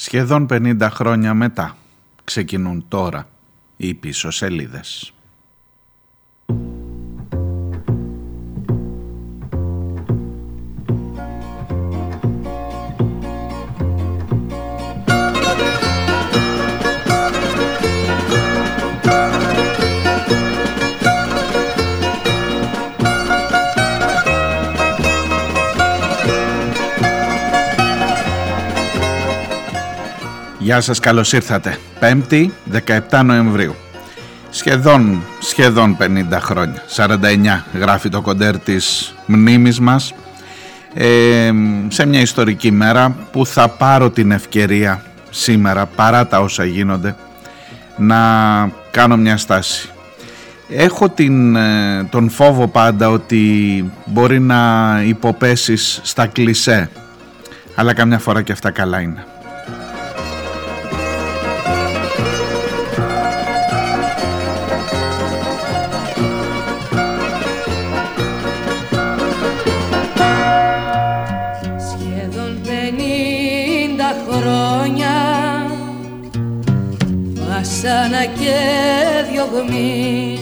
Σχεδόν 50 χρόνια μετά ξεκινούν τώρα οι πίσω σελίδες. Γεια σας, καλώς ήρθατε. 5η, 17 Νοεμβρίου. Σχεδόν, σχεδόν 50 χρόνια. 49 γράφει το κοντέρ της μνήμης μας. Ε, σε μια ιστορική μέρα που θα πάρω την ευκαιρία σήμερα, παρά τα όσα γίνονται, να κάνω μια στάση. Έχω την, ε, τον φόβο πάντα ότι μπορεί να υποπέσεις στα κλισέ, αλλά καμιά φορά και αυτά καλά είναι. Διωγμή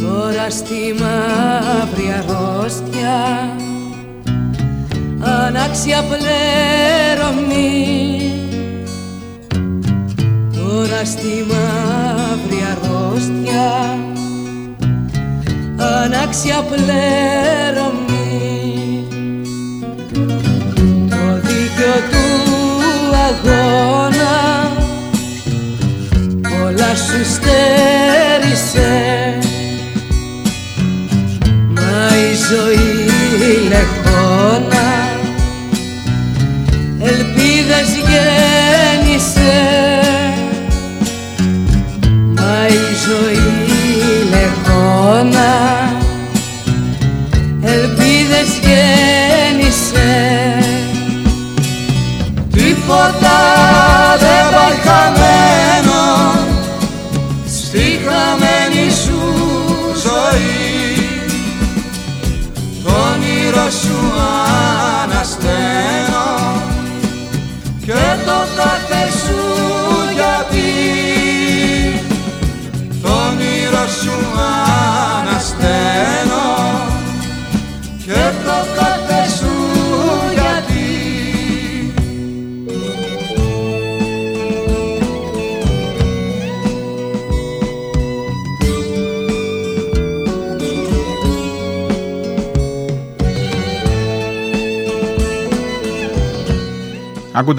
Τώρα στη μαύρη αρρώστια ανάξια πλέρωμη. Τώρα στη μαύρη αρρώστια ανάξια πλέρωμη. Το δίκιο του αγώνα σου στέρισε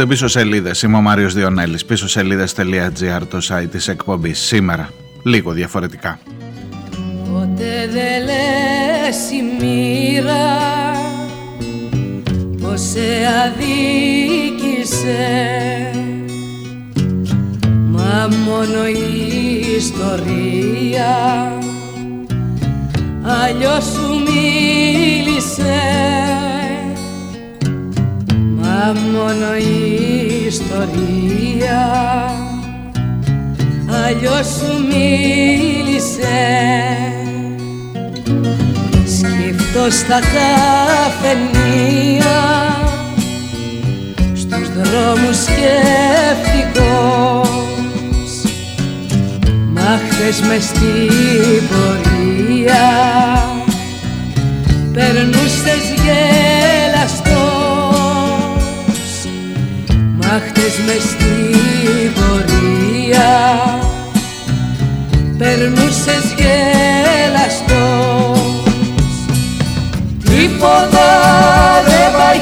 Ακούτε πίσω σελίδες, είμαι ο Μάριος Διονέλης, πίσω σελίδες.gr το site της εκπομπής. Σήμερα, λίγο διαφορετικά. Ποτέ δεν λες η μοίρα πως σε αδίκησε Μα μόνο η ιστορία αλλιώς σου μίλησε Μα μόνο η ιστορία. Αλλιώς σου μίλησε. Σκύφτω στα καφενεία στους δρόμους σκέφτηκος. Μα χθες μες στην πορεία περνούσες γελαστός Μα χτες μες στην πορεία περνούσες γελαστός Τίποτα δεν πάει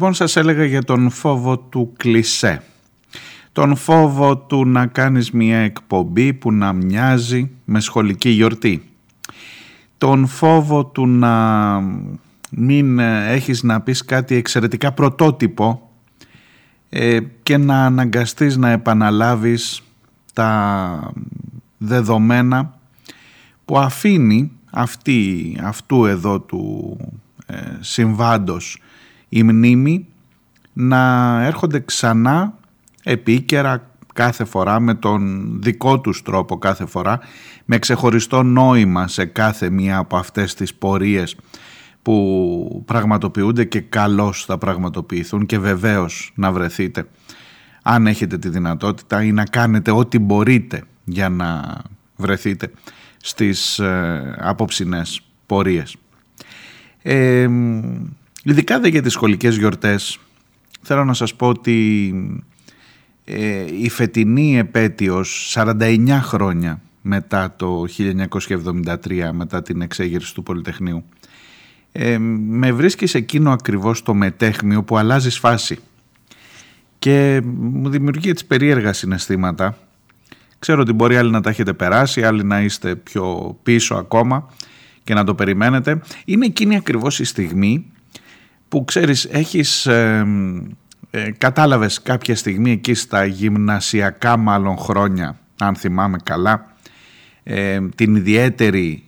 Λοιπόν σας έλεγα για τον φόβο του κλισέ. Τον φόβο του να κάνεις μια εκπομπή που να μοιάζει με σχολική γιορτή. Τον φόβο του να μην έχεις να πεις κάτι εξαιρετικά πρωτότυπο ε, και να αναγκαστείς να επαναλάβεις τα δεδομένα που αφήνει αυτή, αυτού εδώ του ε, συμβάντος η μνήμη να έρχονται ξανά επίκαιρα κάθε φορά με τον δικό τους τρόπο κάθε φορά με ξεχωριστό νόημα σε κάθε μία από αυτές τις πορείες που πραγματοποιούνται και καλώς θα πραγματοποιηθούν και βεβαίως να βρεθείτε αν έχετε τη δυνατότητα ή να κάνετε ό,τι μπορείτε για να βρεθείτε στις ε, απόψινές πορείες. Ε, ειδικά δε για τις σχολικές γιορτές θέλω να σας πω ότι ε, η φετινή επέτειος 49 χρόνια μετά το 1973 μετά την εξέγερση του Πολυτεχνείου ε, με βρίσκει σε εκείνο ακριβώς το μετέχμιο που αλλάζει φάση και μου δημιουργεί έτσι περίεργα συναισθήματα. Ξέρω ότι μπορεί άλλοι να τα έχετε περάσει άλλοι να είστε πιο πίσω ακόμα και να το περιμένετε. Είναι εκείνη ακριβώς η στιγμή που ξέρεις έχεις ε, ε, κατάλαβες κάποια στιγμή εκεί στα γυμνασιακά μάλλον χρόνια αν θυμάμαι καλά ε, την ιδιαίτερη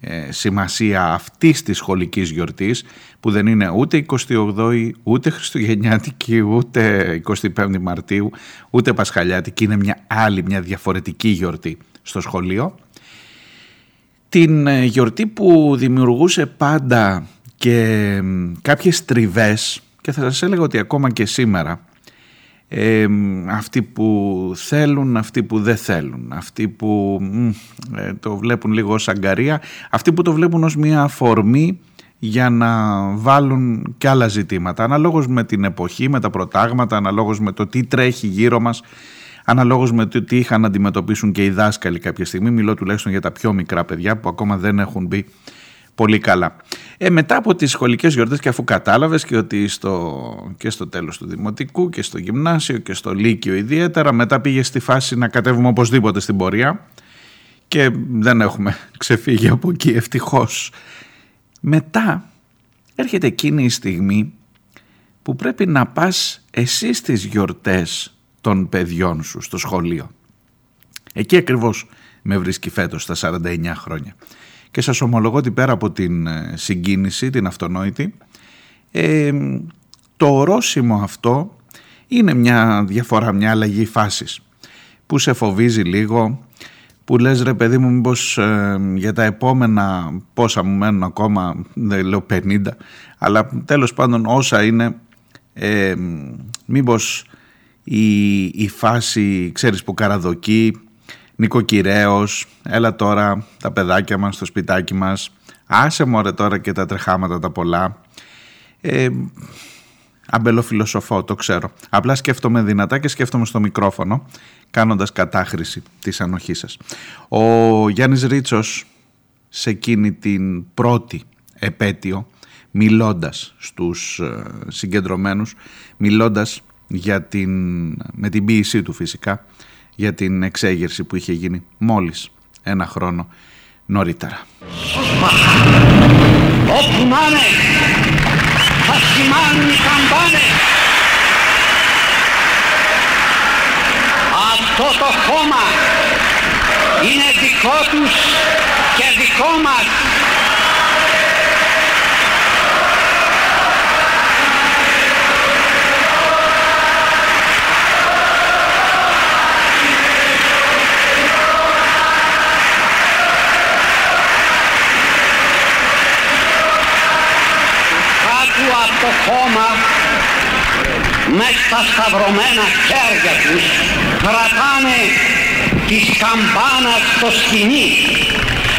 ε, σημασία αυτής της σχολικής γιορτής που δεν είναι ούτε 28η, ούτε Χριστουγεννιάτικη, ούτε 25η Μαρτίου, ούτε Πασχαλιάτικη, είναι μια άλλη, μια διαφορετική γιορτή στο σχολείο. Την ε, γιορτή που δημιουργούσε πάντα και κάποιες τριβές και θα σας έλεγα ότι ακόμα και σήμερα ε, αυτοί που θέλουν, αυτοί που δεν θέλουν, αυτοί που ε, το βλέπουν λίγο ως αγκαρία, αυτοί που το βλέπουν ως μια αφορμή για να βάλουν και άλλα ζητήματα, αναλόγως με την εποχή, με τα προτάγματα, αναλόγως με το τι τρέχει γύρω μας, αναλόγως με το τι είχαν να αντιμετωπίσουν και οι δάσκαλοι κάποια στιγμή, μιλώ τουλάχιστον για τα πιο μικρά παιδιά που ακόμα δεν έχουν μπει πολύ καλά. Ε, μετά από τις σχολικές γιορτές και αφού κατάλαβες και ότι στο, και στο τέλος του Δημοτικού και στο Γυμνάσιο και στο Λύκειο ιδιαίτερα μετά πήγες στη φάση να κατέβουμε οπωσδήποτε στην πορεία και δεν έχουμε ξεφύγει από εκεί ευτυχώς. Μετά έρχεται εκείνη η στιγμή που πρέπει να πας εσύ στις γιορτές των παιδιών σου στο σχολείο. Εκεί ακριβώς με βρίσκει φέτος στα 49 χρόνια και σας ομολογώ ότι πέρα από την ε, συγκίνηση, την αυτονόητη, ε, το ορόσημο αυτό είναι μια διαφορά, μια αλλαγή φάσης που σε φοβίζει λίγο, που λες ρε παιδί μου μήπως ε, για τα επόμενα πόσα μου μένουν ακόμα, δεν λέω 50, αλλά τέλος πάντων όσα είναι, ε, μήπως η, η φάση ξέρεις που καραδοκεί, νοικοκυρέως, έλα τώρα τα παιδάκια μας στο σπιτάκι μας, άσε μωρέ τώρα και τα τρεχάματα τα πολλά. Ε, αμπελοφιλοσοφώ, το ξέρω. Απλά σκέφτομαι δυνατά και σκέφτομαι στο μικρόφωνο, κάνοντας κατάχρηση της ανοχής σας. Ο Γιάννης Ρίτσος σε εκείνη την πρώτη επέτειο, μιλώντας στους ε, συγκεντρωμένους, μιλώντας για την, με την ποίησή του φυσικά, για την εξέγερση που είχε γίνει μόλις ένα χρόνο νωρίτερα. Όπου να είναι, θα σημάνουν οι καμπάνες. Αυτό το χώμα είναι δικό τους και δικό μας. Με στα σταυρωμένα χέρια τους κρατάνε τη καμπάνα στο σκηνή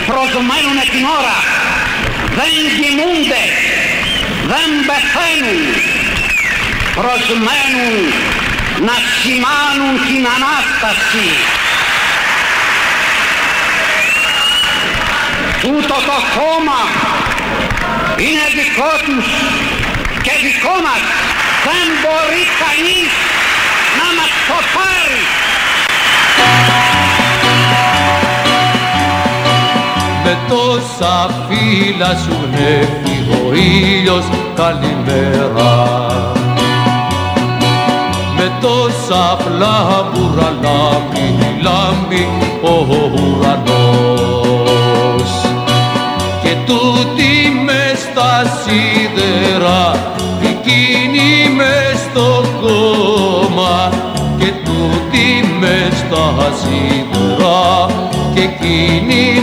προσμένουν την ώρα δεν κοιμούνται δεν πεθαίνουν. Προσμένουν να σημάνουν την Ανάσταση. Τούτο το χώμα είναι δικό τους και δικό μας δεν μπορεί κανείς να μας το πάρει. Με τόσα φύλλα σου γνέφει ο ήλιος καλημέρα με τόσα φλάμπουρα λάμπει, λάμπει ο ουρανός και τούτη μες στα σίδερα μες στα σίδερα και εκείνη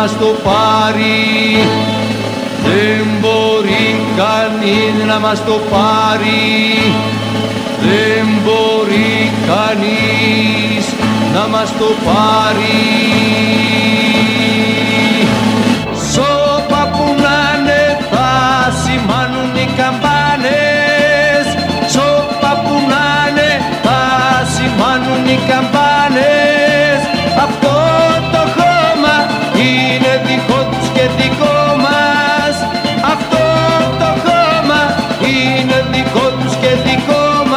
μας το πάρει. Δεν μπορεί κανείς να μας το πάρει. Δεν μπορεί κανείς να μας το πάρει. Σώπα που να είναι θα σημάνουν οι καμπάνες. Σώπα που να είναι θα σημάνουν οι καμπάνες. Αυτό δικό τους και δικό μας Αυτό το χώμα είναι δικό τους και δικό μας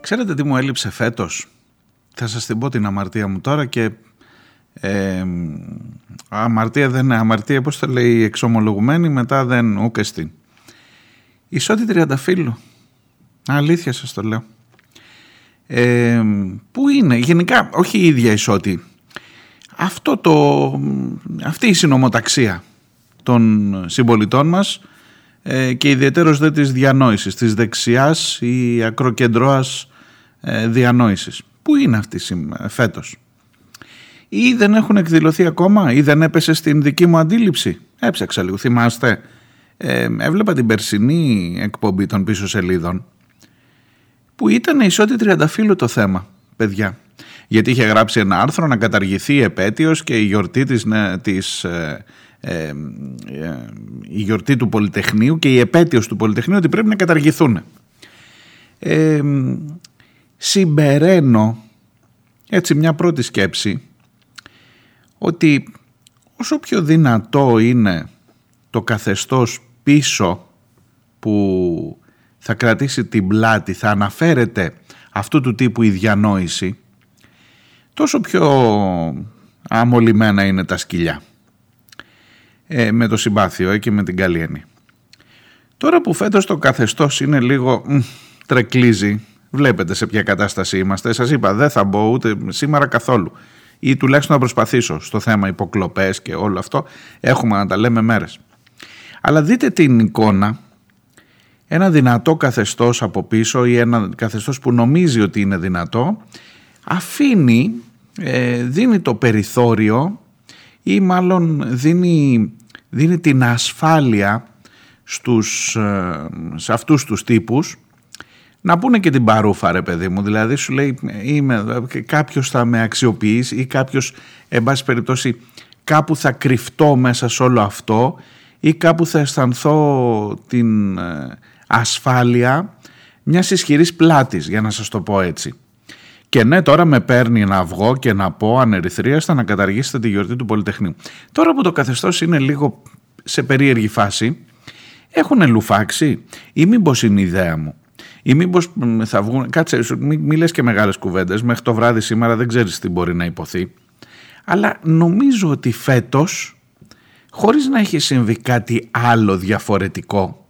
Ξέρετε τι μου έλειψε φέτος; Θα σας την πω την αμαρτία μου τώρα και ε, αμαρτία δεν είναι αμαρτία, πώς το λέει η εξομολογουμένη, μετά δεν ούκε στην. Ισότη τριανταφύλλου. Αλήθεια σας το λέω. Ε, πού είναι, γενικά, όχι η ίδια ισότη. Αυτό το, αυτή η συνομοταξία των συμπολιτών μας ε, και ιδιαίτερος δε της διανόησης, της δεξιάς ή ακροκεντρώας ε, διανόησης. Πού είναι αυτή φέτος; Ή δεν έχουν εκδηλωθεί ακόμα ή δεν έπεσε στην δική μου αντίληψη; Έψαξα λίγο, θυμάστε. Ε, έβλεπα την περσινή εκπομπή των πίσω σελίδων που ήταν ισότητα τριανταφύλου το θέμα, παιδιά. Γιατί είχε γράψει ένα άρθρο να καταργηθεί η επέτειος και η γιορτή, της, ναι, της, ε, ε, ε, η γιορτή του Πολυτεχνείου και η επέτειος του Πολυτεχνείου ότι πρέπει να καταργηθούν. Ε, συμπεραίνω έτσι μια πρώτη σκέψη ότι όσο πιο δυνατό είναι το καθεστώς πίσω που θα κρατήσει την πλάτη, θα αναφέρεται αυτού του τύπου η διανόηση, τόσο πιο αμολυμένα είναι τα σκυλιά. Ε, με το συμπάθειο ε, και με την καλή έννοια. Τώρα που φέτος το καθεστώς είναι λίγο μ, τρεκλίζει, βλέπετε σε ποια κατάσταση είμαστε, σας είπα δεν θα μπω ούτε σήμερα καθόλου. Ή τουλάχιστον να προσπαθήσω στο θέμα υποκλοπές και όλο αυτό, έχουμε να τα λέμε μέρες. Αλλά δείτε την εικόνα, ένα δυνατό καθεστώς από πίσω ή ένα καθεστώς που νομίζει ότι είναι δυνατό, αφήνει, ε, δίνει το περιθώριο ή μάλλον δίνει, δίνει την ασφάλεια στους, ε, σε αυτούς τους τύπους να πούνε και την παρούφα ρε παιδί μου δηλαδή σου λέει είμαι, κάποιος θα με αξιοποιήσει ή κάποιος εν πάση περιπτώσει κάπου θα κρυφτώ μέσα σε όλο αυτό ή κάπου θα αισθανθώ την ε, ασφάλεια μιας ισχυρής πλάτης για να σας το πω έτσι. Και ναι, τώρα με παίρνει να βγω και να πω ανερυθρίαστα να καταργήσετε τη γιορτή του Πολυτεχνείου. Τώρα που το καθεστώς είναι λίγο σε περίεργη φάση, έχουν λουφάξει ή μήπως είναι η ιδέα μου; Ή μήπως θα βγουν. Κάτσε, μην μη λες και μεγάλες κουβέντες. Μέχρι το βράδυ σήμερα δεν ξέρεις τι μπορεί να υποθεί. Αλλά νομίζω ότι φέτος, χωρίς να έχει συμβεί κάτι άλλο διαφορετικό,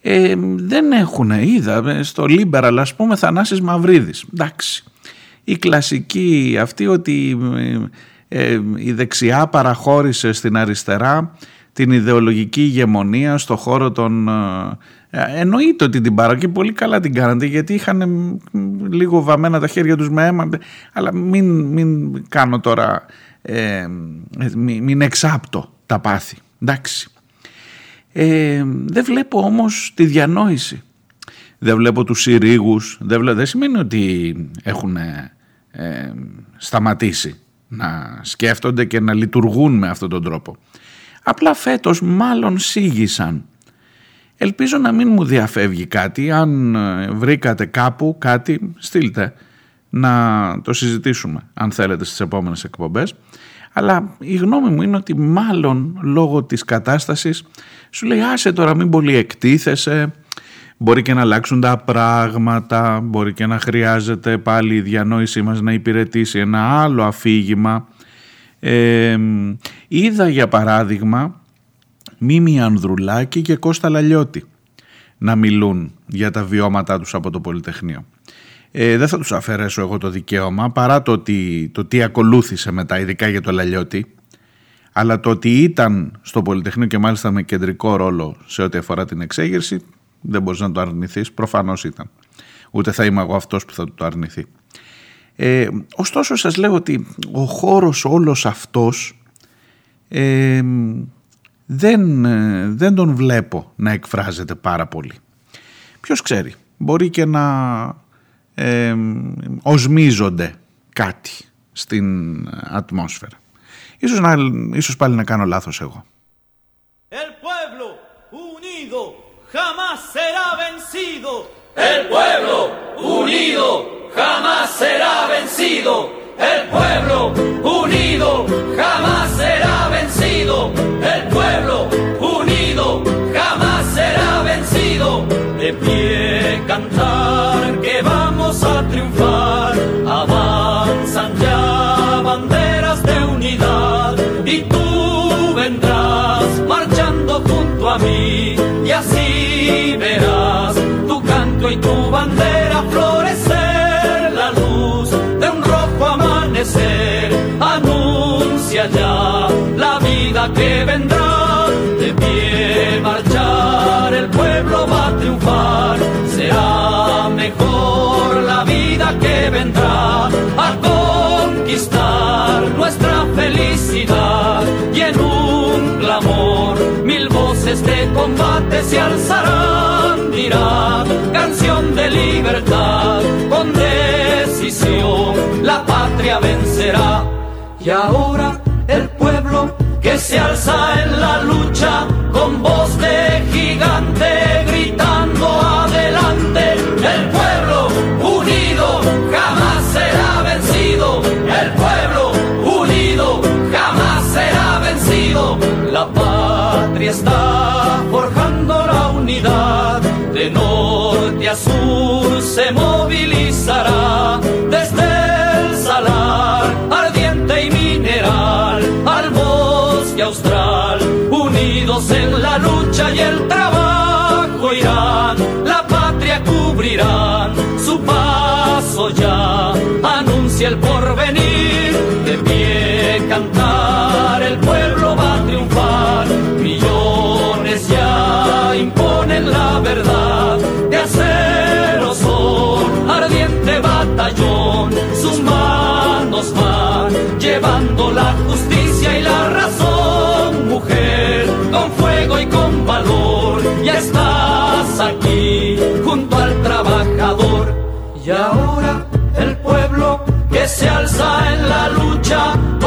ε, δεν έχουν, είδα ε, στο Liberal ας πούμε Θανάσης Μαυρίδης, εντάξει. Η κλασική αυτή ότι ε, ε, η δεξιά παραχώρησε στην αριστερά την ιδεολογική ηγεμονία στο χώρο των... εννοείται ότι την πάρω και πολύ καλά την κάνατε γιατί είχαν λίγο βαμμένα τα χέρια τους με αίμα αλλά μην, μην κάνω τώρα μην, μην εξάπτω τα πάθη εντάξει ε, δεν βλέπω όμως τη διανόηση. Δεν βλέπω τους συρίγους. Δεν, δεν σημαίνει ότι έχουν ε, σταματήσει να σκέφτονται και να λειτουργούν με αυτόν τον τρόπο. Απλά φέτος μάλλον σίγησαν. Ελπίζω να μην μου διαφεύγει κάτι. Αν ε, βρήκατε κάπου κάτι, στείλτε να το συζητήσουμε αν θέλετε στις επόμενες εκπομπές. Αλλά η γνώμη μου είναι ότι μάλλον λόγω της κατάστασης σου λέει άσε τώρα μην πολύ εκτίθεσαι, μπορεί και να αλλάξουν τα πράγματα, μπορεί και να χρειάζεται πάλι η διανόησή μας να υπηρετήσει ένα άλλο αφήγημα. Ε, είδα για παράδειγμα Μίμη Ανδρουλάκη και Κώστα Λαλιώτη να μιλούν για τα βιώματά τους από το Πολυτεχνείο. Ε, δεν θα τους αφαιρέσω εγώ το δικαίωμα παρά το, ότι, το τι ακολούθησε μετά ειδικά για το Λαλιώτη αλλά το ότι ήταν στο Πολυτεχνείο και μάλιστα με κεντρικό ρόλο σε ό,τι αφορά την εξέγερση δεν μπορείς να το αρνηθείς, προφανώς ήταν. Ούτε θα είμαι εγώ αυτός που θα το αρνηθεί. Ε, ωστόσο σας λέω ότι ο χώρος όλος αυτός ε, δεν, ε, δεν τον βλέπω να εκφράζεται πάρα πολύ. Ποιος ξέρει, μπορεί και να ε, οσμίζονται κάτι στην ατμόσφαιρα. Ίσως, να, ίσως πάλι να κάνω λάθος εγώ. El pueblo unido jamás será vencido. El pueblo unido jamás será vencido. El pueblo unido jamás será vencido. Unido jamás será vencido. De pie cantar que vamos a triunfar. Avanzan ya banderas de unidad y tú vendrás marchando junto a mí y así verás tu canto y tu bandera florecer la luz de un rojo amanecer anuncia ya triunfar, será mejor la vida que vendrá a conquistar nuestra felicidad. Y en un clamor mil voces de combate se alzarán, dirá canción de libertad con decisión la patria vencerá y ahora el pueblo que se alza en la lucha con voz de gigante gritando adelante, el pueblo unido jamás será vencido, el pueblo unido jamás será vencido, la patria está forjando la unidad, de norte a sur se movilizará de pie cantar, el pueblo va a triunfar, millones ya imponen la verdad, de acero son, ardiente batallón, sus manos van, llevando la justicia y la razón, mujer, con fuego y con valor, ya estás aquí, junto al trabajador, y ahora shop.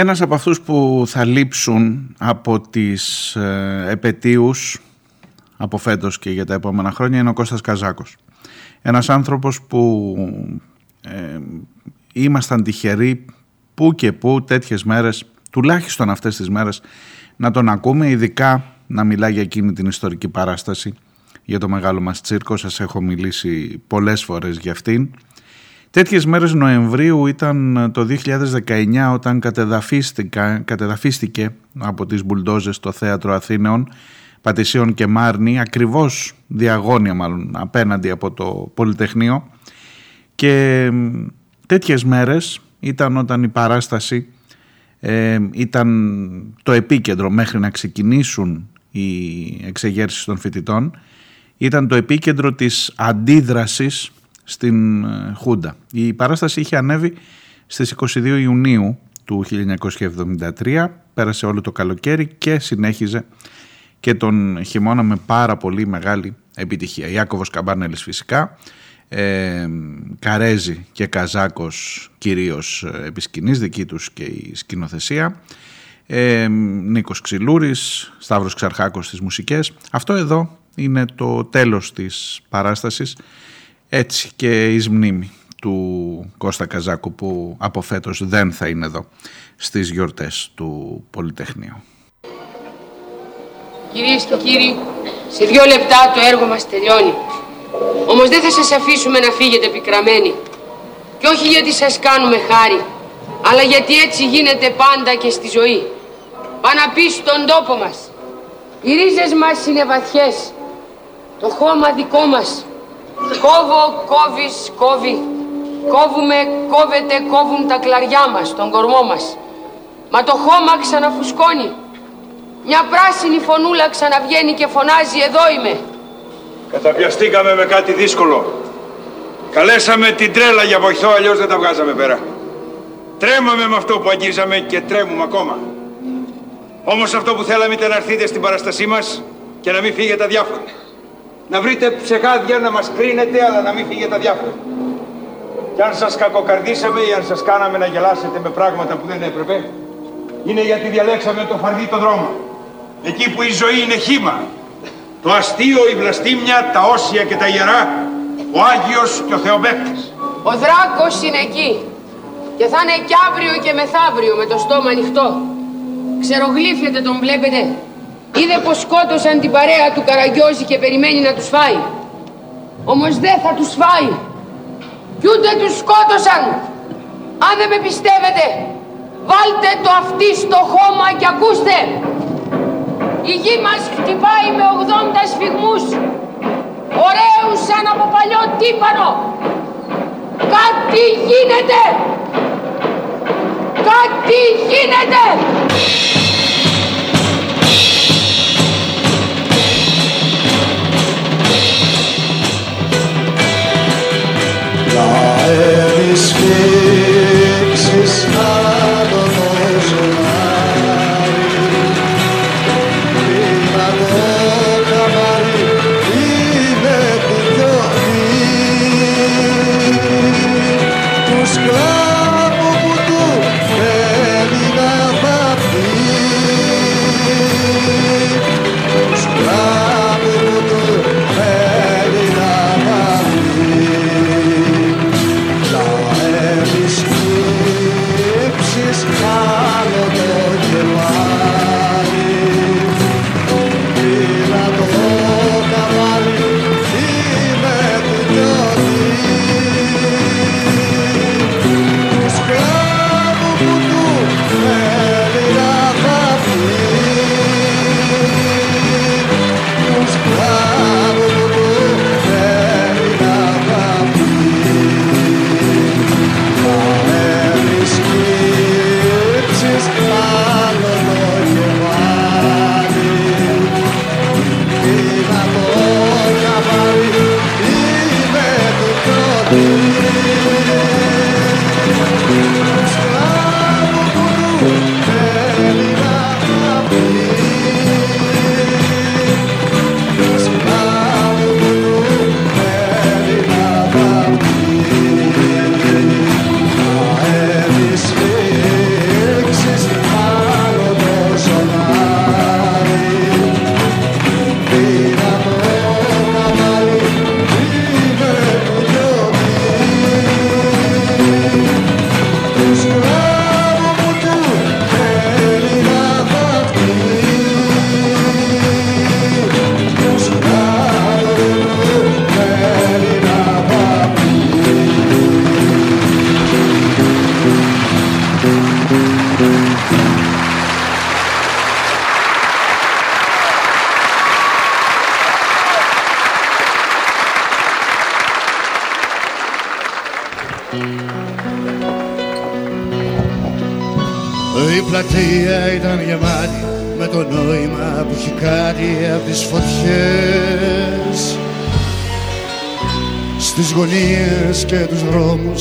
Ένας από αυτούς που θα λείψουν από τις ε, επαιτίους από φέτος και για τα επόμενα χρόνια είναι ο Κώστας Καζάκος. Ένας άνθρωπος που ε, ήμασταν τυχεροί που και που τέτοιες μέρες, τουλάχιστον αυτές τις μέρες, να τον ακούμε, ειδικά να μιλά για εκείνη την ιστορική παράσταση για το μεγάλο μας τσίρκο. Σας έχω μιλήσει πολλές φορές για αυτήν. Τέτοιες μέρες Νοεμβρίου ήταν το 2019 όταν κατεδαφίστηκε από τις μπουλντόζες το Θέατρο Αθήνεων Πατησίων και Μάρνη, ακριβώς διαγώνια μάλλον απέναντι από το Πολυτεχνείο. Και τέτοιες μέρες ήταν όταν η παράσταση ε, ήταν το επίκεντρο μέχρι να ξεκινήσουν οι εξεγέρσεις των φοιτητών. Ήταν το επίκεντρο της αντίδρασης στην Χούντα. Η παράσταση είχε ανέβει στις 22 Ιουνίου του 1973, πέρασε όλο το καλοκαίρι και συνέχιζε και τον χειμώνα με πάρα πολύ μεγάλη επιτυχία. Ιάκωβος Καμπάνελης φυσικά, ε, Καρέζη και Καζάκος κυρίως επί σκηνής, δική τους και η σκηνοθεσία, ε, Νίκος Ξυλούρης, Σταύρος Ξαρχάκος στις μουσικές. Αυτό εδώ είναι το τέλος της παράστασης έτσι και εις μνήμη του Κώστα Καζάκου που από φέτος δεν θα είναι εδώ στις γιορτές του Πολυτεχνείου. Κυρίες και κύριοι, σε δύο λεπτά το έργο μας τελειώνει. Όμως δεν θα σας αφήσουμε να φύγετε πικραμένοι. Και όχι γιατί σας κάνουμε χάρη, αλλά γιατί έτσι γίνεται πάντα και στη ζωή. Πάνω να πει στον τόπο μας. Οι ρίζες μας είναι βαθιές. Το χώμα δικό μας. Κόβω, κόβεις, κόβει. Κόβουμε, κόβεται, κόβουν τα κλαριά μας, τον κορμό μας. Μα το χώμα ξαναφουσκώνει. Μια πράσινη φωνούλα ξαναβγαίνει και φωνάζει «Εδώ είμαι». Καταπιαστήκαμε με κάτι δύσκολο. Καλέσαμε την τρέλα για βοηθό, αλλιώς δεν τα βγάζαμε πέρα. Τρέμαμε με αυτό που αγγίζαμε και τρέμουμε ακόμα. Όμως αυτό που θέλαμε ήταν να έρθετε στην παραστασή μας και να μην φύγετε αδιάφοροι. Να βρείτε ψεγάδια να μας κρίνετε, αλλά να μην φύγετε αδιάφοροι. Και αν σας κακοκαρδίσαμε ή αν σας κάναμε να γελάσετε με πράγματα που δεν έπρεπε, είναι γιατί διαλέξαμε το φαρδί το δρόμο. Εκεί που η ζωή είναι χήμα. Το αστείο, η βλαστήμια, τα όσια και τα ιερά, ο Άγιος και ο Θεοπέκτης. Ο δράκος είναι εκεί. Και θα είναι κι αύριο και μεθαύριο με το στόμα ανοιχτό. Ξερογλύφεται τον βλέπετε. Είδε πως σκότωσαν την παρέα του Καραγκιόζη και περιμένει να τους φάει. Όμως δεν θα τους φάει. Κι ούτε τους σκότωσαν. Αν δεν με πιστεύετε, βάλτε το αυτί στο χώμα και ακούστε. Η γη μας χτυπάει με 80 σφιγμούς. Ωραίους σαν από παλιό τύπανο. Κάτι γίνεται. Κάτι γίνεται.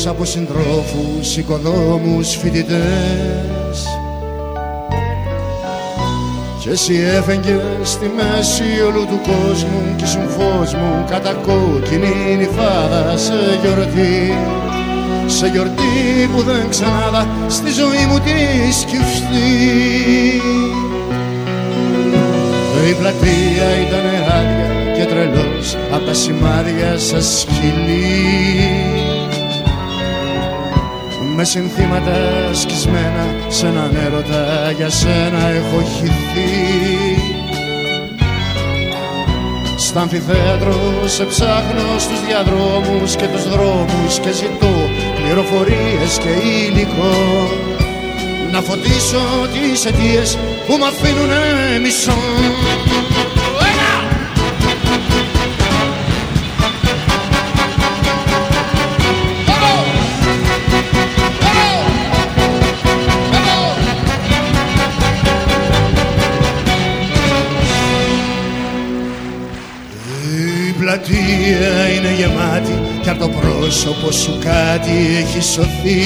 Από συντρόφους, οικοδόμους, φοιτητές. Και εσύ έφεγγες στη μέση όλου του κόσμου κι ήσουν φως μου κατά κόκκινη νυφάδα σε γιορτή. Σε γιορτή που δεν ξανάδα στη ζωή μου τη σκυφτεί η πλατεία ήταν άδεια και τρελός απ' τα σημάδια σας σκυλί με συνθήματα σκισμένα σε έναν έρωτα για σένα έχω χυθεί. Στα αμφιθέατρο σε ψάχνω στους διαδρόμους και τους δρόμους και ζητώ πληροφορίες και υλικό. Να φωτίσω τις αιτίες που μ' αφήνουνε μισό πλατεία είναι γεμάτη κι από το πρόσωπο σου κάτι έχει σωθεί.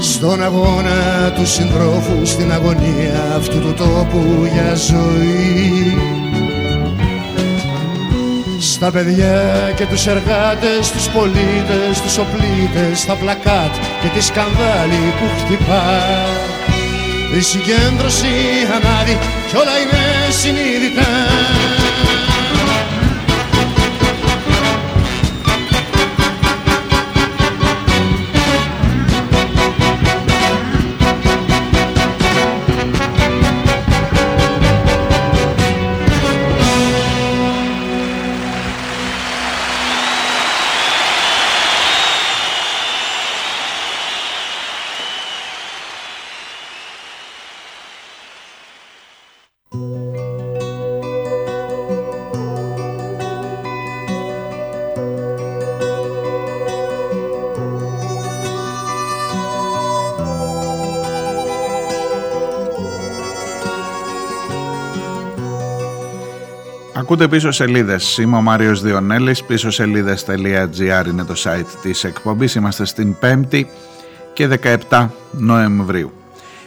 Στον αγώνα του συντρόφου στην αγωνία αυτού του τόπου για ζωή. Στα παιδιά και τους εργάτες, τους πολίτες, τους οπλίτες, τα πλακάτ και τη σκανδάλη που χτυπάς η συγκέντρωση ανάδει κι όλα είναι συνείδητα Ακούτε πίσω σελίδες. Είμαι ο Μάριος Διονέλης. Πίσω σελίδες.gr είναι το site της εκπομπής. Είμαστε στην 5η και 17 Νοεμβρίου.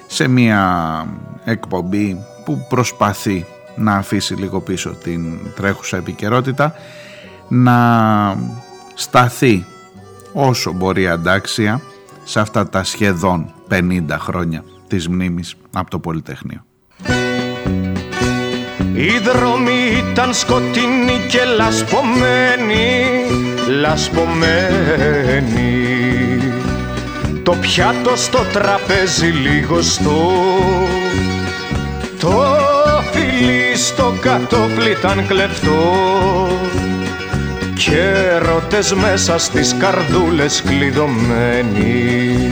Σε μια εκπομπή που προσπαθεί να αφήσει λίγο πίσω την τρέχουσα επικαιρότητα να σταθεί όσο μπορεί αντάξια σε αυτά τα σχεδόν 50 χρόνια της μνήμης από το Πολυτεχνείο. Οι δρόμοι ήταν σκοτεινοί και λασπωμένοι, λασπωμένοι Το πιάτο στο τραπέζι λίγο στο Το φιλί στο κατόπλι ήταν κλεφτό και ρωτές μέσα στις καρδούλες κλειδωμένοι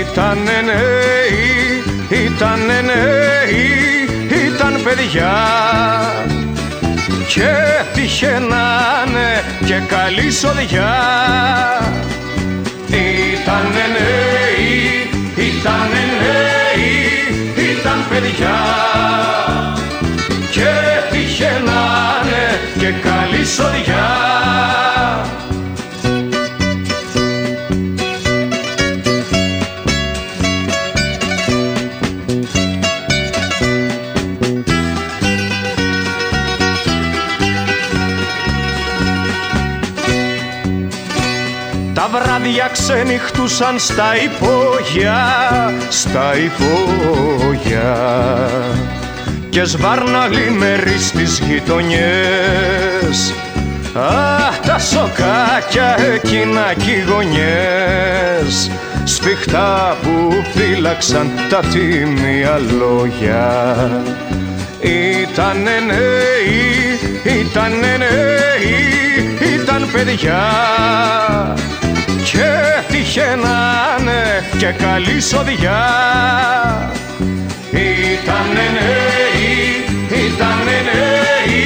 Ήτανε νέοι, ήτανε νέοι. ήταν παιδιά. Και τυχαίνανε και καλή σοδιά. Ήτανε νέοι, ήτανε νέοι, ήταν παιδιά. Και τυχαίνανε και καλή σοδιά βράδια ξενυχτούσαν στα υπόγεια, στα υπόγεια. Και σβάρναλοι μέρη στις γειτονιές. Αχ, τα σοκάκια εκείνα κι οι γωνιές σφιχτά που φύλαξαν τα τίμια λόγια. Ήτανε νέοι, ήτανε νέοι, ήταν παιδιά και τυχαίνανε και καλή σοδιά. Ήτανε νέοι, ήτανε νέοι,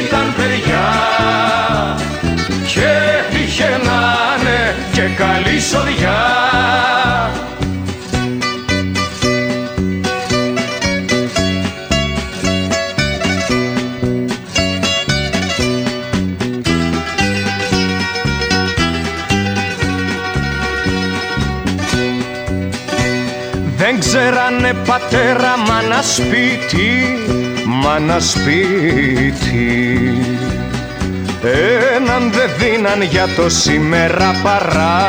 ήταν παιδιά. Και τυχαίνανε και καλή σοδιά ξέρανε πατέρα μάνα σπίτι, μάνα σπίτι. Έναν δε δίναν για το σήμερα παρά.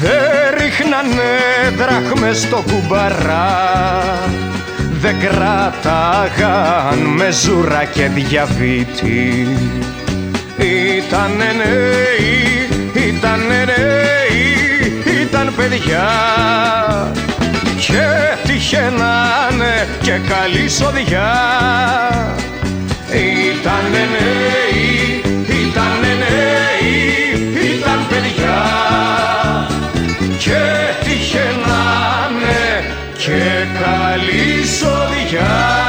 Δε ρίχνανε δράχμες στο κουμπαρά. Δε κράταγαν με ζούρα και διαβήτη. Ήτανε νέοι, ήτανε νέοι, ήταν παιδιά και τυχαίνανε και καλή σοδιά. Ήτανε νέοι, ήτανε νέοι, ήταν παιδιά. Και τυχαίνανε και καλή σοδιά.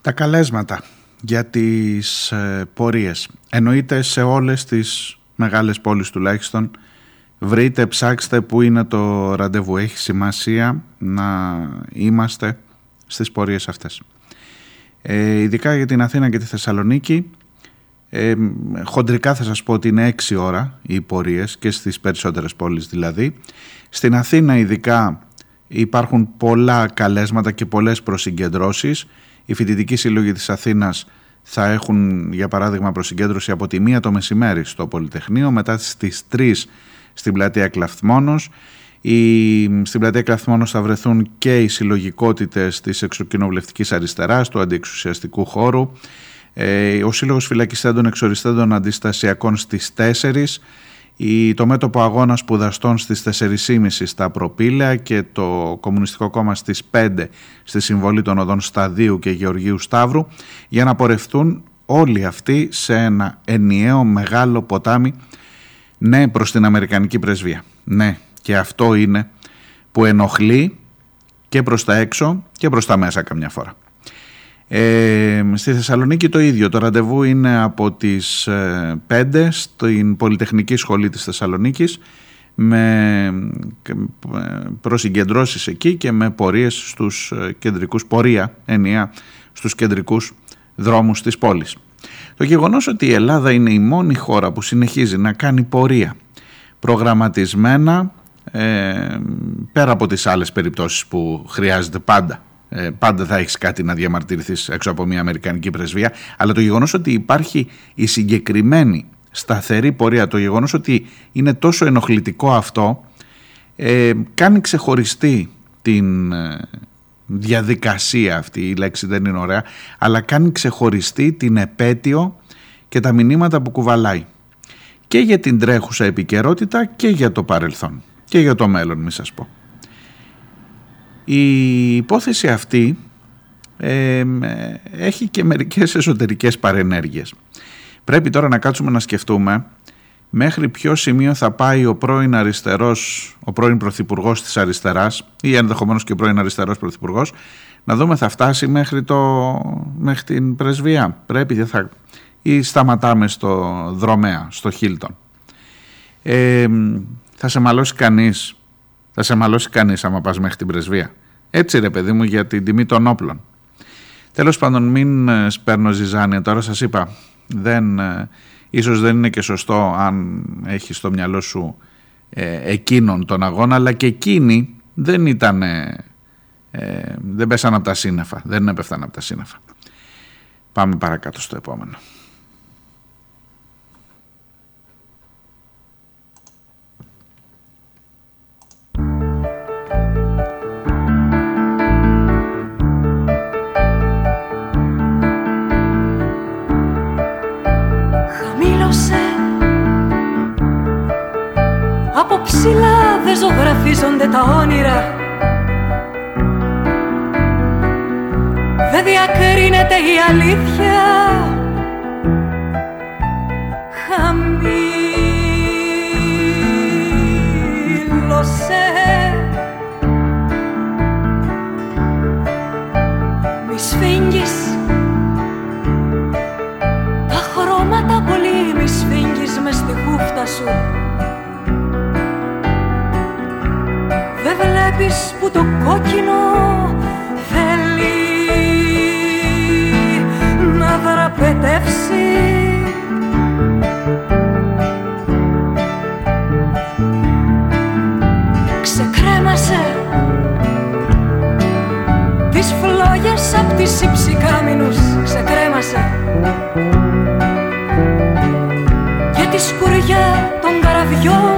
Τα καλέσματα για τις ε, πορείες. Εννοείται σε όλες τις μεγάλες πόλεις τουλάχιστον βρείτε, ψάξτε που είναι το ραντεβού. Έχει σημασία να είμαστε στις πορείες αυτές. Ε, ειδικά για την Αθήνα και τη Θεσσαλονίκη ε, χοντρικά θα σας πω ότι είναι 6 ώρα οι πορείες και στις περισσότερες πόλεις δηλαδή. Στην Αθήνα ειδικά υπάρχουν πολλά καλέσματα και πολλές προσυγκεντρώσεις. Η Φοιτητική Σύλλογη της Αθήνας θα έχουν για παράδειγμα προσυγκέντρωση από τη μία το μεσημέρι στο Πολυτεχνείο, μετά στις 3 στην πλατεία Κλαθμόνος. Η, στην πλατεία Κλαθμόνος θα βρεθούν και οι συλλογικότητες της εξοκοινοβουλευτικής αριστεράς, του αντιεξουσιαστικού χώρου. Ε, ο Σύλλογος Φυλακιστέντων Εξοριστέντων Αντιστασιακών στις 4 το μέτωπο αγώνας σπουδαστών στις 4.30 στα Προπήλαια και το Κομμουνιστικό Κόμμα στις 5 στη συμβολή των οδών Σταδίου και Γεωργίου Σταύρου για να πορευτούν όλοι αυτοί σε ένα ενιαίο μεγάλο ποτάμι ναι προς την Αμερικανική πρεσβεία. Ναι και αυτό είναι που ενοχλεί και προς τα έξω και προς τα μέσα καμιά φορά. Ε, στη Θεσσαλονίκη το ίδιο, το ραντεβού είναι από τις 5 ε, στην Πολυτεχνική Σχολή της Θεσσαλονίκης με προσυγκεντρώσεις εκεί και με πορείες στους κεντρικούς πορεία ενία στους κεντρικούς δρόμους της πόλης. Το γεγονός ότι η Ελλάδα είναι η μόνη χώρα που συνεχίζει να κάνει πορεία προγραμματισμένα ε, πέρα από τις άλλες περιπτώσεις που χρειάζεται πάντα ε, πάντα θα έχεις κάτι να διαμαρτυρηθείς έξω από μια Αμερικανική πρεσβεία αλλά το γεγονός ότι υπάρχει η συγκεκριμένη σταθερή πορεία το γεγονός ότι είναι τόσο ενοχλητικό αυτό ε, κάνει ξεχωριστή την ε, διαδικασία αυτή η λέξη δεν είναι ωραία αλλά κάνει ξεχωριστή την επέτειο και τα μηνύματα που κουβαλάει και για την τρέχουσα επικαιρότητα και για το παρελθόν και για το μέλλον μη σας πω. Η υπόθεση αυτή ε, έχει και μερικές εσωτερικές παρενέργειες. Πρέπει τώρα να κάτσουμε να σκεφτούμε μέχρι ποιο σημείο θα πάει ο πρώην αριστερός, ο πρώην πρωθυπουργός της αριστεράς ή ενδεχομένως και ο πρώην αριστερός πρωθυπουργός να δούμε θα φτάσει μέχρι, το, μέχρι την πρεσβεία. Πρέπει θα, ή σταματάμε στο δρομέα, στο Χίλτον. Ε, θα σε μαλώσει κανείς, θα σε μαλώσει κανείς άμα πας μέχρι την πρεσβεία. Έτσι ρε παιδί μου για την τιμή των όπλων. Τέλος πάντων μην ε, σπέρνω ζυζάνια, τώρα σας είπα, δεν, ε, ίσως δεν είναι και σωστό αν έχεις στο μυαλό σου ε, εκείνον τον αγώνα, αλλά και εκείνοι δεν ήταν, ε, δεν πέσαν από τα σύννεφα, δεν έπεφταν από τα σύννεφα. Πάμε παρακάτω στο επόμενο. Ζωγραφίζονται τα όνειρα. Δεν διακρίνεται η αλήθεια βλέπεις που το κόκκινο θέλει να δραπετεύσει. Ξεκρέμασε τις φλόγες απ' τις υψηκάμινους Ξεκρέμασε και τη σκουριά των καραβιών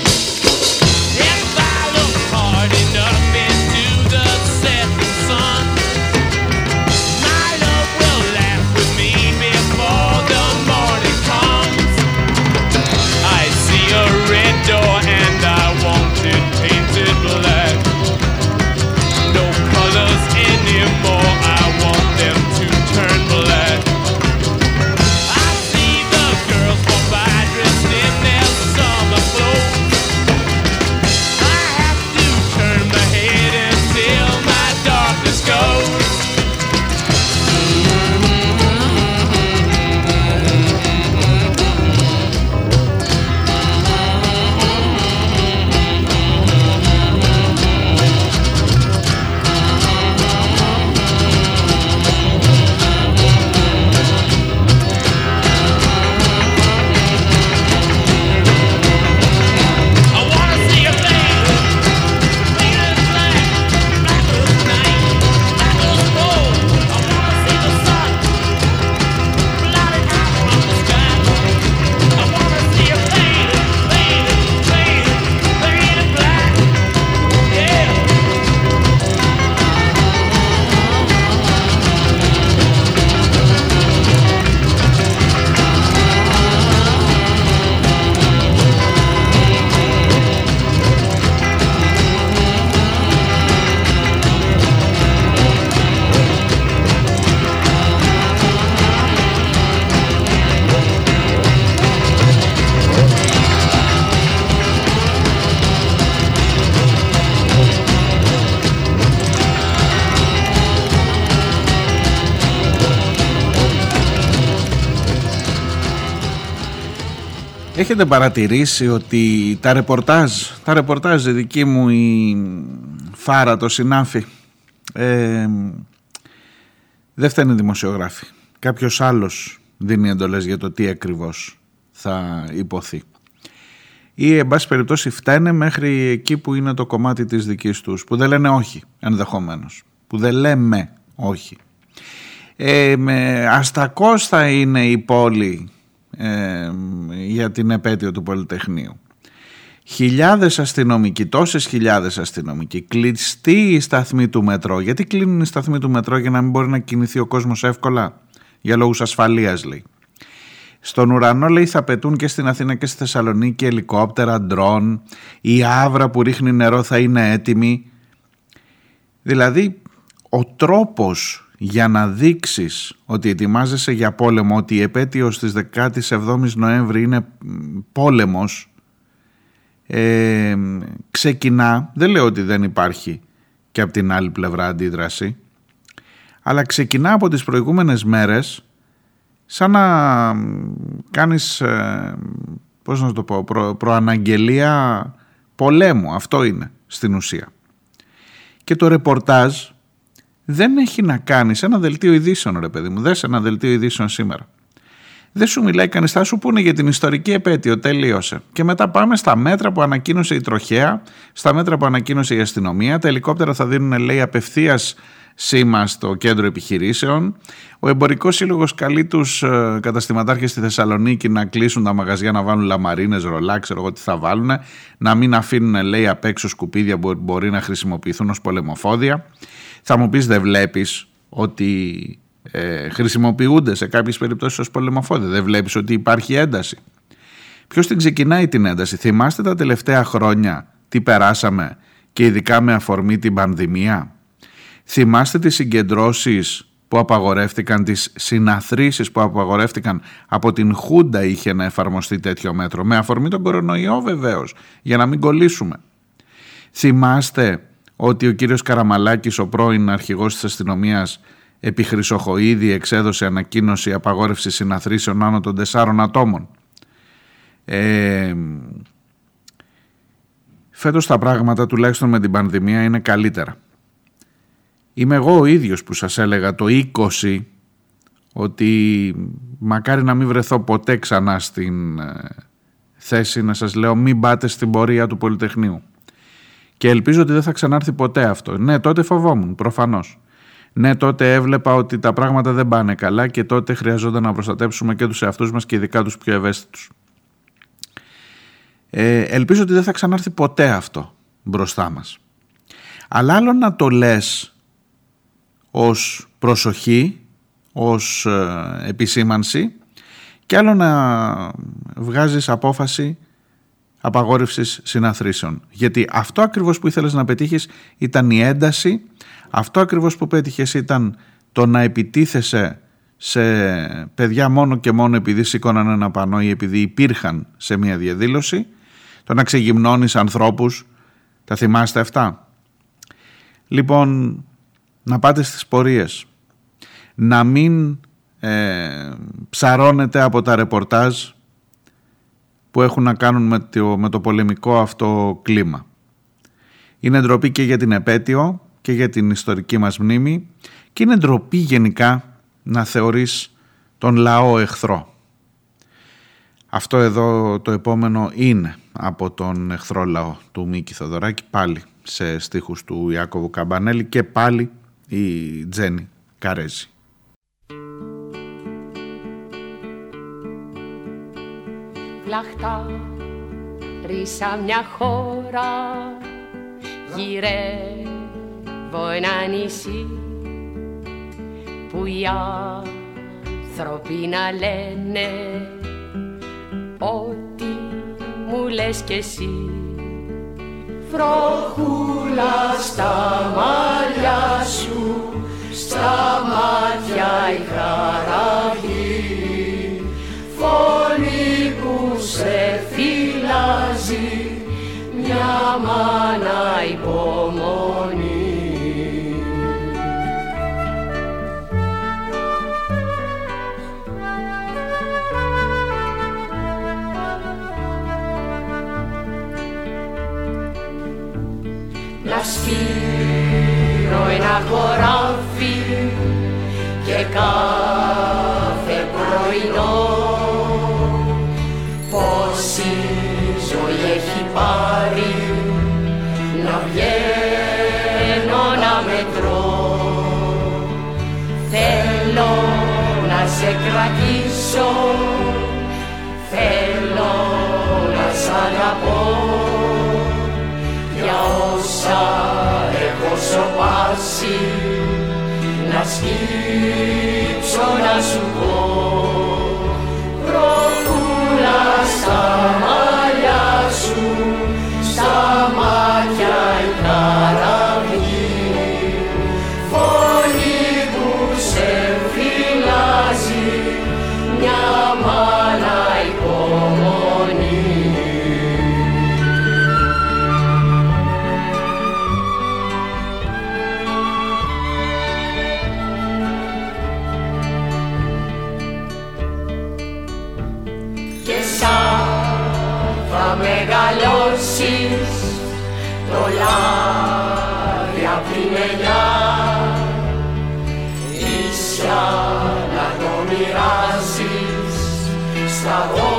Έχετε παρατηρήσει ότι τα ρεπορτάζ, τα ρεπορτάζ η δική μου η Φάρα το συνάφη ε, δεν φταίνει δημοσιογράφοι. Κάποιος άλλος δίνει εντολές για το τι ακριβώς θα υποθεί. Ή εν πάση περιπτώσει φταίνε μέχρι εκεί που είναι το κομμάτι της δικής τους που δεν λένε όχι ενδεχομένως που δεν λέμε όχι ε, με αστακός θα είναι η πόλη ε, για την επέτειο του Πολυτεχνείου. Χιλιάδες αστυνομικοί, τόσες χιλιάδες αστυνομικοί, κλειστοί οι σταθμοί του μετρό. Γιατί κλείνουν οι σταθμοί του μετρό για να μην μπορεί να κινηθεί ο κόσμος εύκολα; Για λόγους ασφαλείας λέει. Στον ουρανό λέει θα πετούν και στην Αθήνα και στη Θεσσαλονίκη ελικόπτερα, ντρόν, η άβρα που ρίχνει νερό θα είναι έτοιμη. Δηλαδή ο τρόπος για να δείξεις ότι ετοιμάζεσαι για πόλεμο, ότι η επέτειος της 17ης Νοέμβρη είναι πόλεμος, ε, ξεκινά, δεν λέω ότι δεν υπάρχει και από την άλλη πλευρά αντίδραση, αλλά ξεκινά από τις προηγούμενες μέρες σαν να κάνεις, ε, πώς να το πω, προ, προαναγγελία πολέμου, αυτό είναι στην ουσία. Και το ρεπορτάζ δεν έχει να κάνει σε ένα δελτίο ειδήσεων, ρε παιδί μου. Δες ένα δελτίο ειδήσεων σήμερα. Δεν σου μιλάει κανείς, θα σου πούνε για την ιστορική επέτειο, τελείωσε. Και μετά πάμε στα μέτρα που ανακοίνωσε η τροχέα, στα μέτρα που ανακοίνωσε η αστυνομία. Τα ελικόπτερα θα δίνουν, λέει, απευθείας σήμα στο κέντρο επιχειρήσεων. Ο Εμπορικός Σύλλογος καλεί τους καταστηματάρχες στη Θεσσαλονίκη να κλείσουν τα μαγαζιά, να βάλουν λαμαρίνες, ρολά, ξέρω εγώ τι θα βάλουν, να μην αφήνουν, λέει, απ' έξω σκουπίδια που μπορεί να χρησιμοποιηθούν ως πολεμοφόδια. Θα μου πεις δεν βλέπεις ότι ε, χρησιμοποιούνται σε κάποιες περιπτώσεις ως πολεμοφόδια; Δεν βλέπεις ότι υπάρχει ένταση; Ποιος την ξεκινάει την ένταση; Θυμάστε τα τελευταία χρόνια τι περάσαμε και ειδικά με αφορμή την πανδημία; Θυμάστε τις συγκεντρώσεις που απαγορεύτηκαν, τις συναθρήσεις που απαγορεύτηκαν από την Χούντα είχε να εφαρμοστεί τέτοιο μέτρο. Με αφορμή τον κορονοϊό βεβαίως, για να μην κολλήσουμε. Θυμάστε ότι ο κύριος Καραμαλάκης, ο πρώην αρχηγός της αστυνομίας, επί Χρυσοχοίδη εξέδωσε ανακοίνωση απαγόρευσης συναθρήσεων άνω των τεσσάρων ατόμων. Ε, φέτος τα πράγματα τουλάχιστον με την πανδημία είναι καλύτερα. Είμαι εγώ ο ίδιος που σας έλεγα το 20 ότι μακάρι να μην βρεθώ ποτέ ξανά στην ε, θέση να σας λέω μην πάτε στην πορεία του Πολυτεχνείου. Και ελπίζω ότι δεν θα ξανάρθει ποτέ αυτό. Ναι, τότε φοβόμουν, προφανώς. Ναι, τότε έβλεπα ότι τα πράγματα δεν πάνε καλά και τότε χρειαζόταν να προστατέψουμε και τους εαυτούς μας και ειδικά τους πιο ευαίσθητους. Ε, ελπίζω ότι δεν θα ξανάρθει ποτέ αυτό μπροστά μας. Αλλά άλλο να το λες ως προσοχή, ως ε, επισήμανση και άλλο να βγάζεις απόφαση απαγόρευσης συναθρήσεων. Γιατί αυτό ακριβώς που ήθελες να πετύχεις ήταν η ένταση, αυτό ακριβώς που πέτυχες ήταν το να επιτίθεσαι σε παιδιά μόνο και μόνο επειδή σήκωναν ένα πανό ή επειδή υπήρχαν σε μια διαδήλωση, το να ξεγυμνώνεις ανθρώπους, τα θυμάστε αυτά; Λοιπόν, να πάτε στις πορείες, να μην ε, ψαρώνετε από τα ρεπορτάζ που έχουν να κάνουν με το, με το πολεμικό αυτό κλίμα. Είναι ντροπή και για την επέτειο και για την ιστορική μας μνήμη και είναι ντροπή γενικά να θεωρείς τον λαό εχθρό. Αυτό εδώ το επόμενο είναι από τον εχθρό λαό του Μίκη Θοδωράκη πάλι σε στίχους του Ιάκωβου Καμπανέλη και πάλι η Τζέννη Καρέζη. Λαχτά ρίσα μια χώρα γυρεύω ένα νησί που οι άνθρωποι να λένε ότι μου λες κι εσύ Βροχούλα στα μαλλιά σου, στα μάτια η χαραγή, φωνή που σε φυλάζει, μια μάνα υπομονή. Σπείρω ένα χωράφι και κάθε πρωινό. Πόση ζωή έχει πάρει να βγαίνω να μετρώ θέλω να σε κρατήσω θέλω να σ' αγαπώ. Όσα έχω σοπάσει να σκύψω να σου πω στα δώδεκα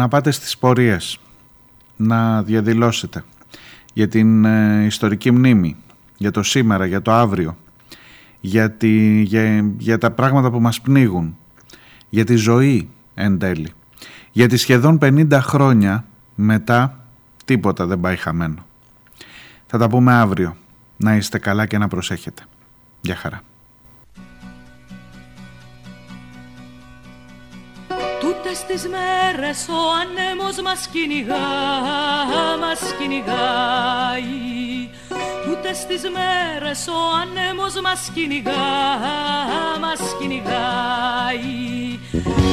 να πάτε στις πορείες, να διαδηλώσετε για την ε, ιστορική μνήμη, για το σήμερα, για το αύριο, για, για, για τα πράγματα που μας πνίγουν, για τη ζωή εν τέλει. Γιατί σχεδόν 50 χρόνια μετά τίποτα δεν πάει χαμένο. Θα τα πούμε αύριο. Να είστε καλά και να προσέχετε. Γεια χαρά. Τούτες τις μέρες ο ανέμος μας κυνηγά, μας κυνηγάει. Τούτες τις μέρες ο ανέμος μας κυνηγά, μας κυνηγάει.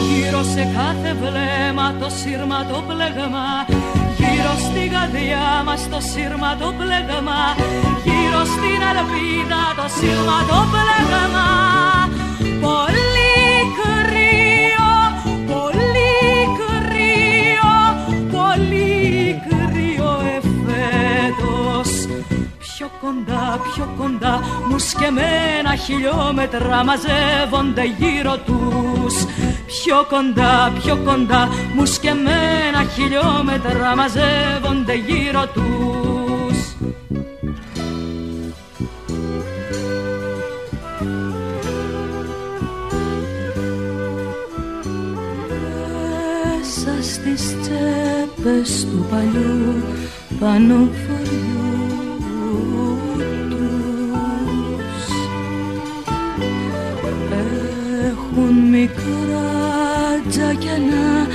Γύρω σε κάθε βλέμμα το σύρμα το πλέγμα Γύρω στην καρδιά μας το σύρμα το πλέγμα Γύρω στην ελπίδα το σύρμα το πλέγμα κοντά, πιο κοντά, μου σκεμμένα χιλιόμετρα μαζεύονται γύρω τους. Πιο κοντά, πιο κοντά, μου σκεμμένα χιλιόμετρα μαζεύονται γύρω τους. Μέσα στις τσέπες του παλιού πανοφοριού έχουν μικρά τζακιανά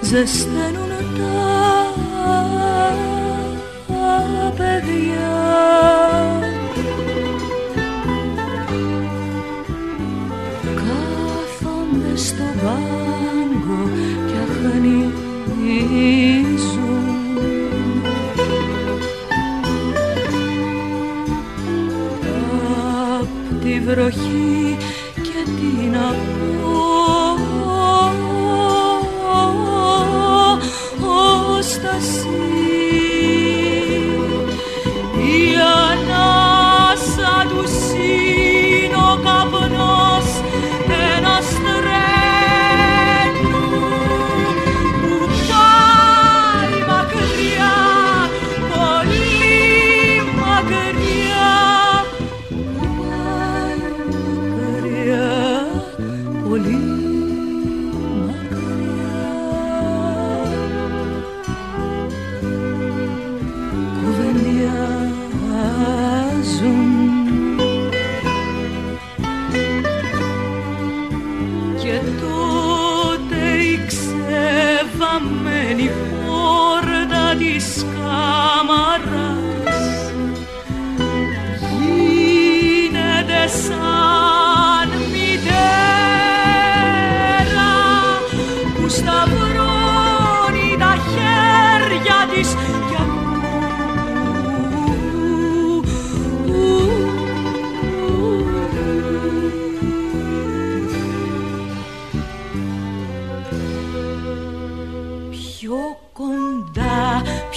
ζεσταίνουν τα παιδιά κάθονται στο πάγκο και αχνίζουν απ' τη βροχή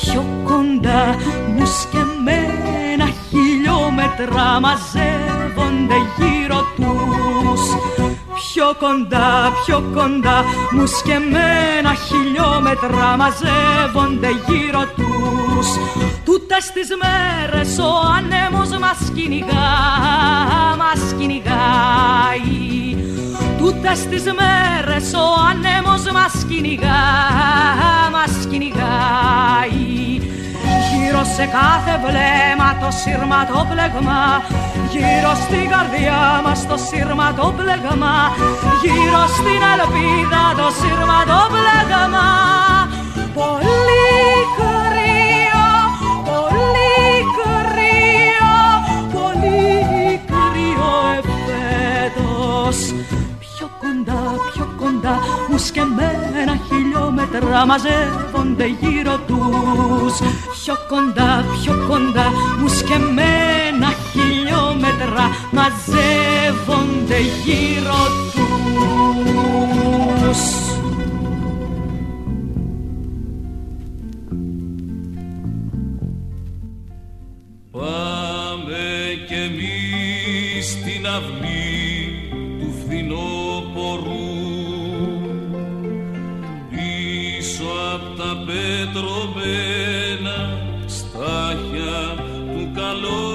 πιο κοντά μου σκεμμένα χιλιόμετρα μαζεύονται γύρω τους. Πιο κοντά, πιο κοντά μου σκεμμένα χιλιόμετρα μαζεύονται γύρω τους. Τούτες τις μέρες ο ανέμος μας κυνηγά, μας κυνηγάει Τούτες τις μέρες ο ανέμος μας κυνηγά, μας κυνηγάει. Γύρω σε κάθε βλέμμα το σύρμα το πλέγμα Γύρω στην καρδιά μας το σύρμα το πλέγμα Γύρω στην ελπίδα το σύρμα το πλέγμα Πολύ κρύο, πολύ κρύο, πολύ κρύο εφέτος Πιο κοντά, πιο κοντά μου σκεμμένα χιλιόμετρα μαζεύονται γύρω τους. Πιο κοντά, πιο κοντά. Μου σκεμμένα χιλιόμετρα μαζεύονται γύρω τους. Πάμε κι εμείς στην αυλή στρωμένα στάχια του καλοκαιριού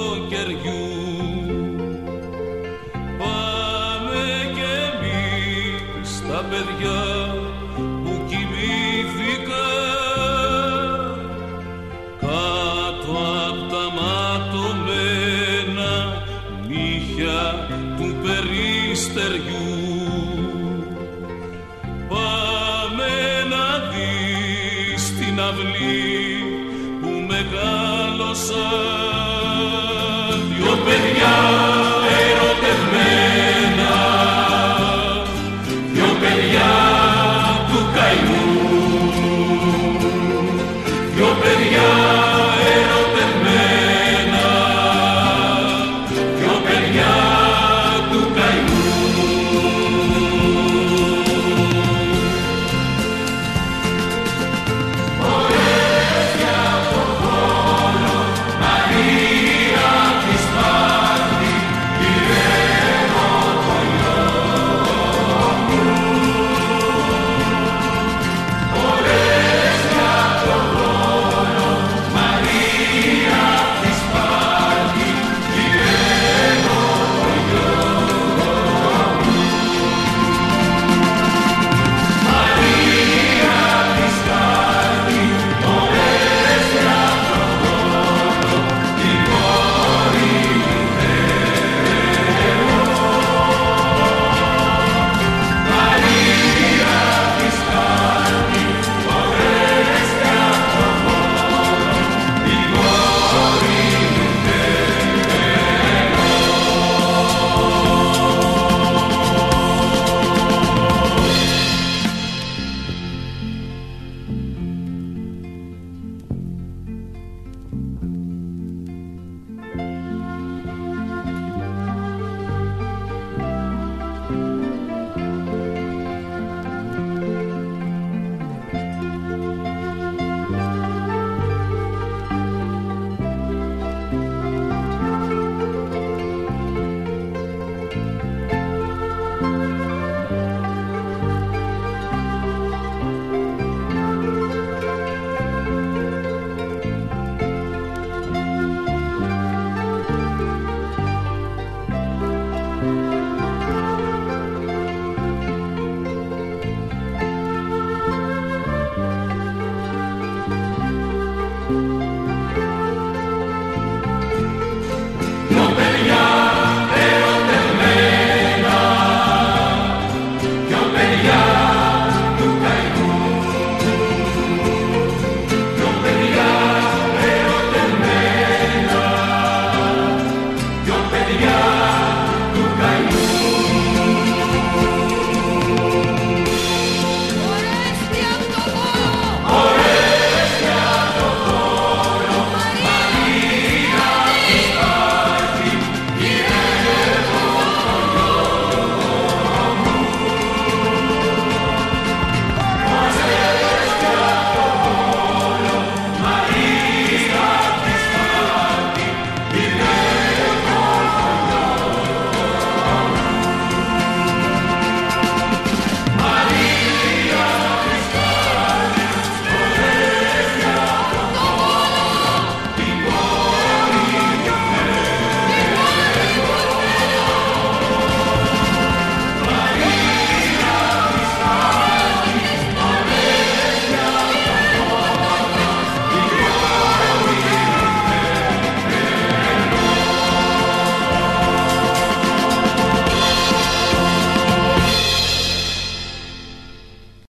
sir.